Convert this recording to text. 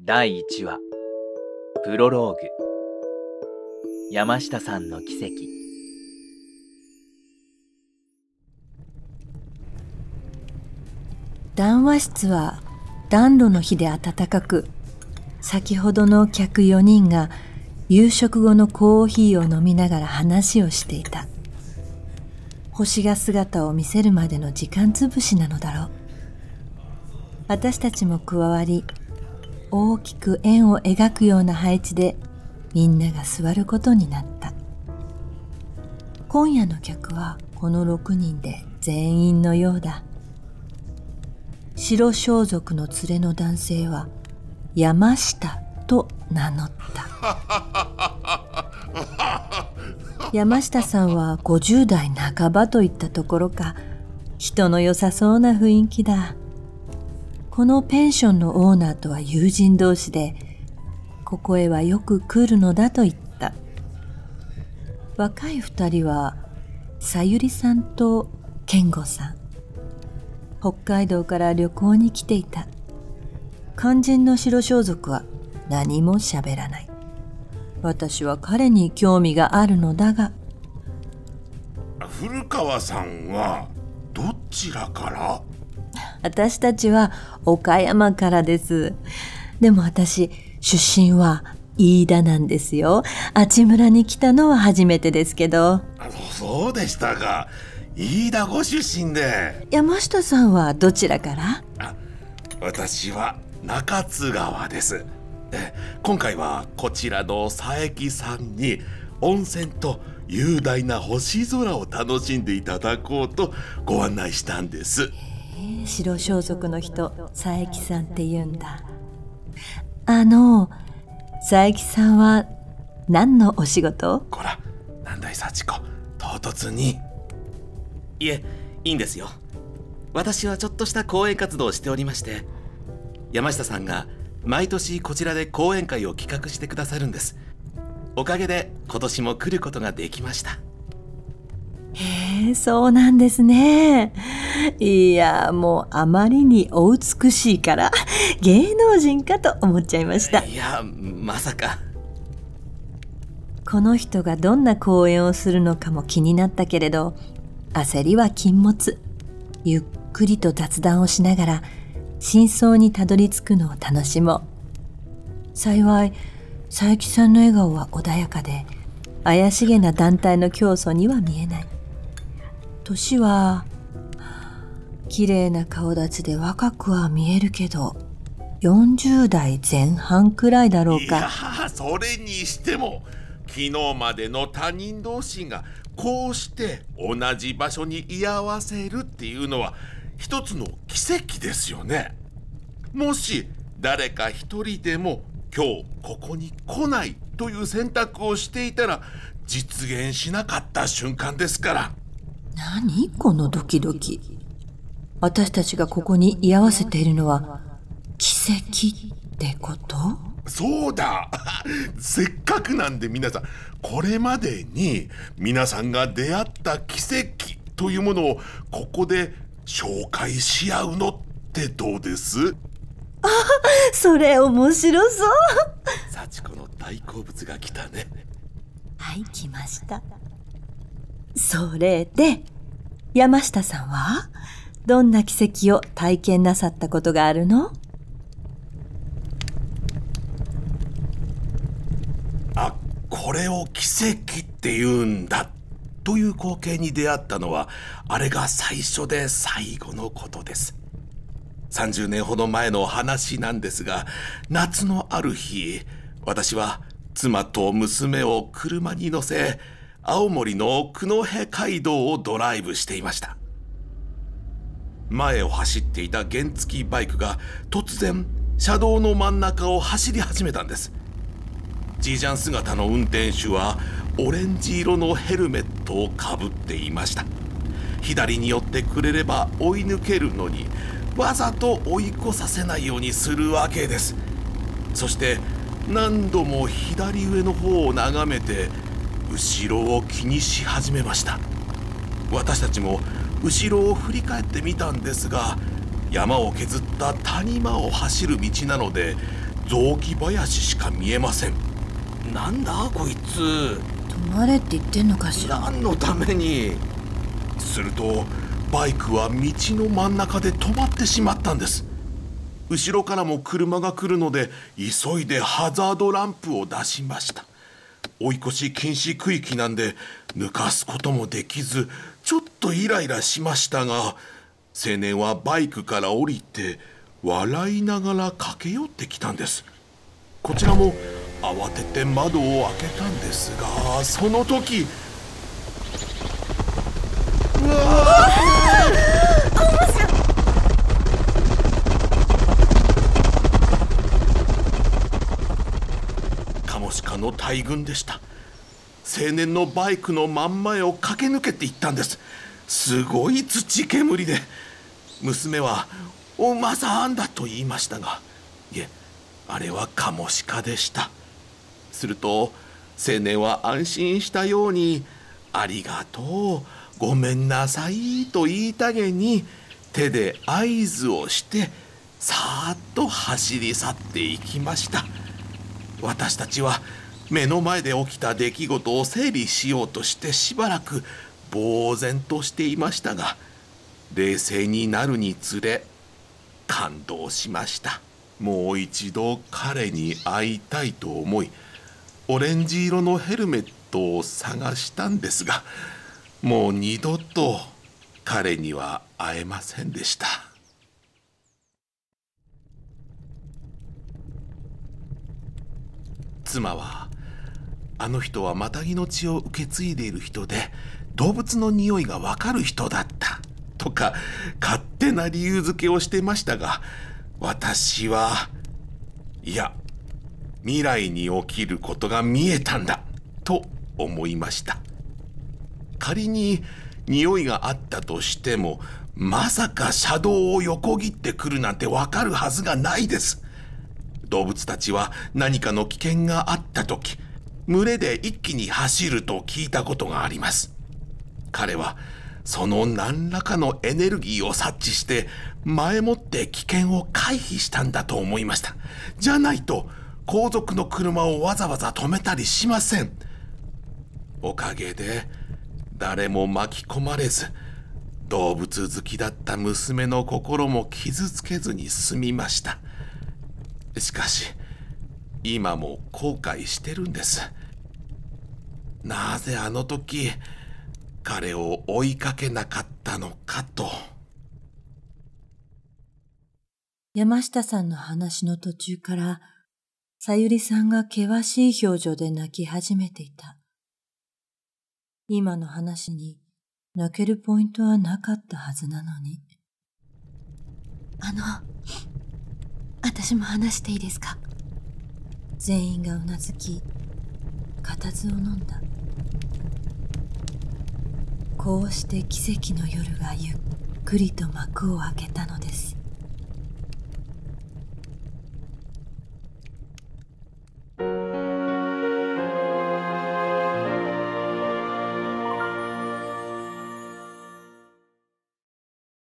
第1話。プロローグ。山下さんの奇跡。談話室は暖炉の火で暖かく先ほどの客4人が夕食後のコーヒーを飲みながら話をしていた。星が姿を見せるまでの時間つぶしなのだろう。私たちも加わり大きく円を描くような配置でみんなが座ることになった。今夜の客はこの6人で全員のようだ。白装束の連れの男性は山下と名乗った。山下さんは50代半ばといったところか人の良さそうな雰囲気だこのペンションのオーナーとは友人同士でここへはよく来るのだと言った。若い二人はさゆりさんと健吾さん。北海道から旅行に来ていた。肝心の白装束は何も喋らない。私は彼に興味があるのだが。古川さんはどちらから私たちは岡山からです。でも私出身は飯田なんですよ。あち村に来たのは初めてですけど。あそうでしたか。飯田ご出身で。山下さんはどちらから？あ私は中津川です。え今回はこちらの佐伯さんに温泉と雄大な星空を楽しんでいただこうとご案内したんです白装束の人佐伯さんって言うんだ。あの佐伯さんは何のお仕事？こらなんだい幸子。唐突に。いえいいんですよ。私はちょっとした講演活動をしておりまして山下さんが毎年こちらで講演会を企画してくださるんです。おかげで今年も来ることができましたへえそうなんですね。いやもうあまりにお美しいから芸能人かと思っちゃいました。いやまさか。この人がどんな講演をするのかも気になったけれど焦りは禁物。ゆっくりと雑談をしながら真相にたどり着くのを楽しもう。幸い佐伯さんの笑顔は穏やかで怪しげな団体の教祖には見えない年は綺麗な顔立ちで若くは見えるけど40代前半くらいだろうか。いやそれにしても昨日までの他人同士がこうして同じ場所に居合わせるっていうのは一つの奇跡ですよね。もし誰か一人でも今日ここに来ないという選択をしていたら実現しなかった瞬間ですから。何？このドキドキ。私たちがここに居合わせているのは奇跡ってこと？そうだ。せっかくなんで皆さんこれまでに皆さんが出会った奇跡というものをここで紹介し合うのってどうです？それ面白そう。幸子の大好物が来たね。はい来ましたそれで山下さんはどんな奇跡を体験なさったことがあるの？あこれを奇跡って言うんだという光景に出会ったのはあれが最初で最後のことです。30年ほど前の話なんですが夏のある日私は妻と娘を車に乗せ青森の九戸街道をドライブしていました。前を走っていた原付バイクが突然車道の真ん中を走り始めたんです。ジージャン姿の運転手はオレンジ色のヘルメットをかぶっていました。左に寄ってくれれば追い抜けるのにわざと追い越させないようにするわけです。そして何度も左上の方を眺めて後ろを気にし始めました。私たちも後ろを振り返ってみたんですが山を削った谷間を走る道なので雑木林しか見えません。なんだこいつ。止まれって言ってんのかしら？何のために？するとバイクは道の真ん中で止まってしまったんです。後ろからも車が来るので急いでハザードランプを出しました追い越し禁止区域なんで抜かすこともできずちょっとイライラしましたが青年はバイクから降りて笑いながら駆け寄ってきたんです。こちらも慌てて窓を開けたんですがその時の大群でした。青年のバイクの真ん前を駆け抜けていったんです。すごい土煙で。娘は「お馬さんだ」と言いましたがいえあれはカモシカでした。すると青年は安心したように「ありがとうごめんなさい」と言いたげに手で合図をしてさーっと走り去っていきました。私たちは目の前で起きた出来事を整理しようとしてしばらく呆然としていましたが冷静になるにつれ感動しました。もう一度彼に会いたいと思いオレンジ色のヘルメットを探したんですがもう二度と彼には会えませんでした。妻はあの人はマタギの血を受け継いでいる人で動物の匂いがわかる人だった。とか勝手な理由付けをしてましたが私はいや未来に起きることが見えたんだと思いました。仮に匂いがあったとしてもまさか車道を横切ってくるなんてわかるはずがないです。動物たちは何かの危険があった時群れで一気に走ると聞いたことがあります。彼はその何らかのエネルギーを察知して前もって危険を回避したんだと思いました。じゃないと後続の車をわざわざ止めたりしません。おかげで誰も巻き込まれず動物好きだった娘の心も傷つけずに済みました。しかし今も後悔してるんです。なぜあの時彼を追いかけなかったのかと。山下さんの話の途中からさゆりさんが険しい表情で泣き始めていた。今の話に泣けるポイントはなかったはずなのに。あの私も話していいですか？全員がうなずき固唾を飲んだ。こうして奇跡の夜がゆっくりと幕を開けたのです。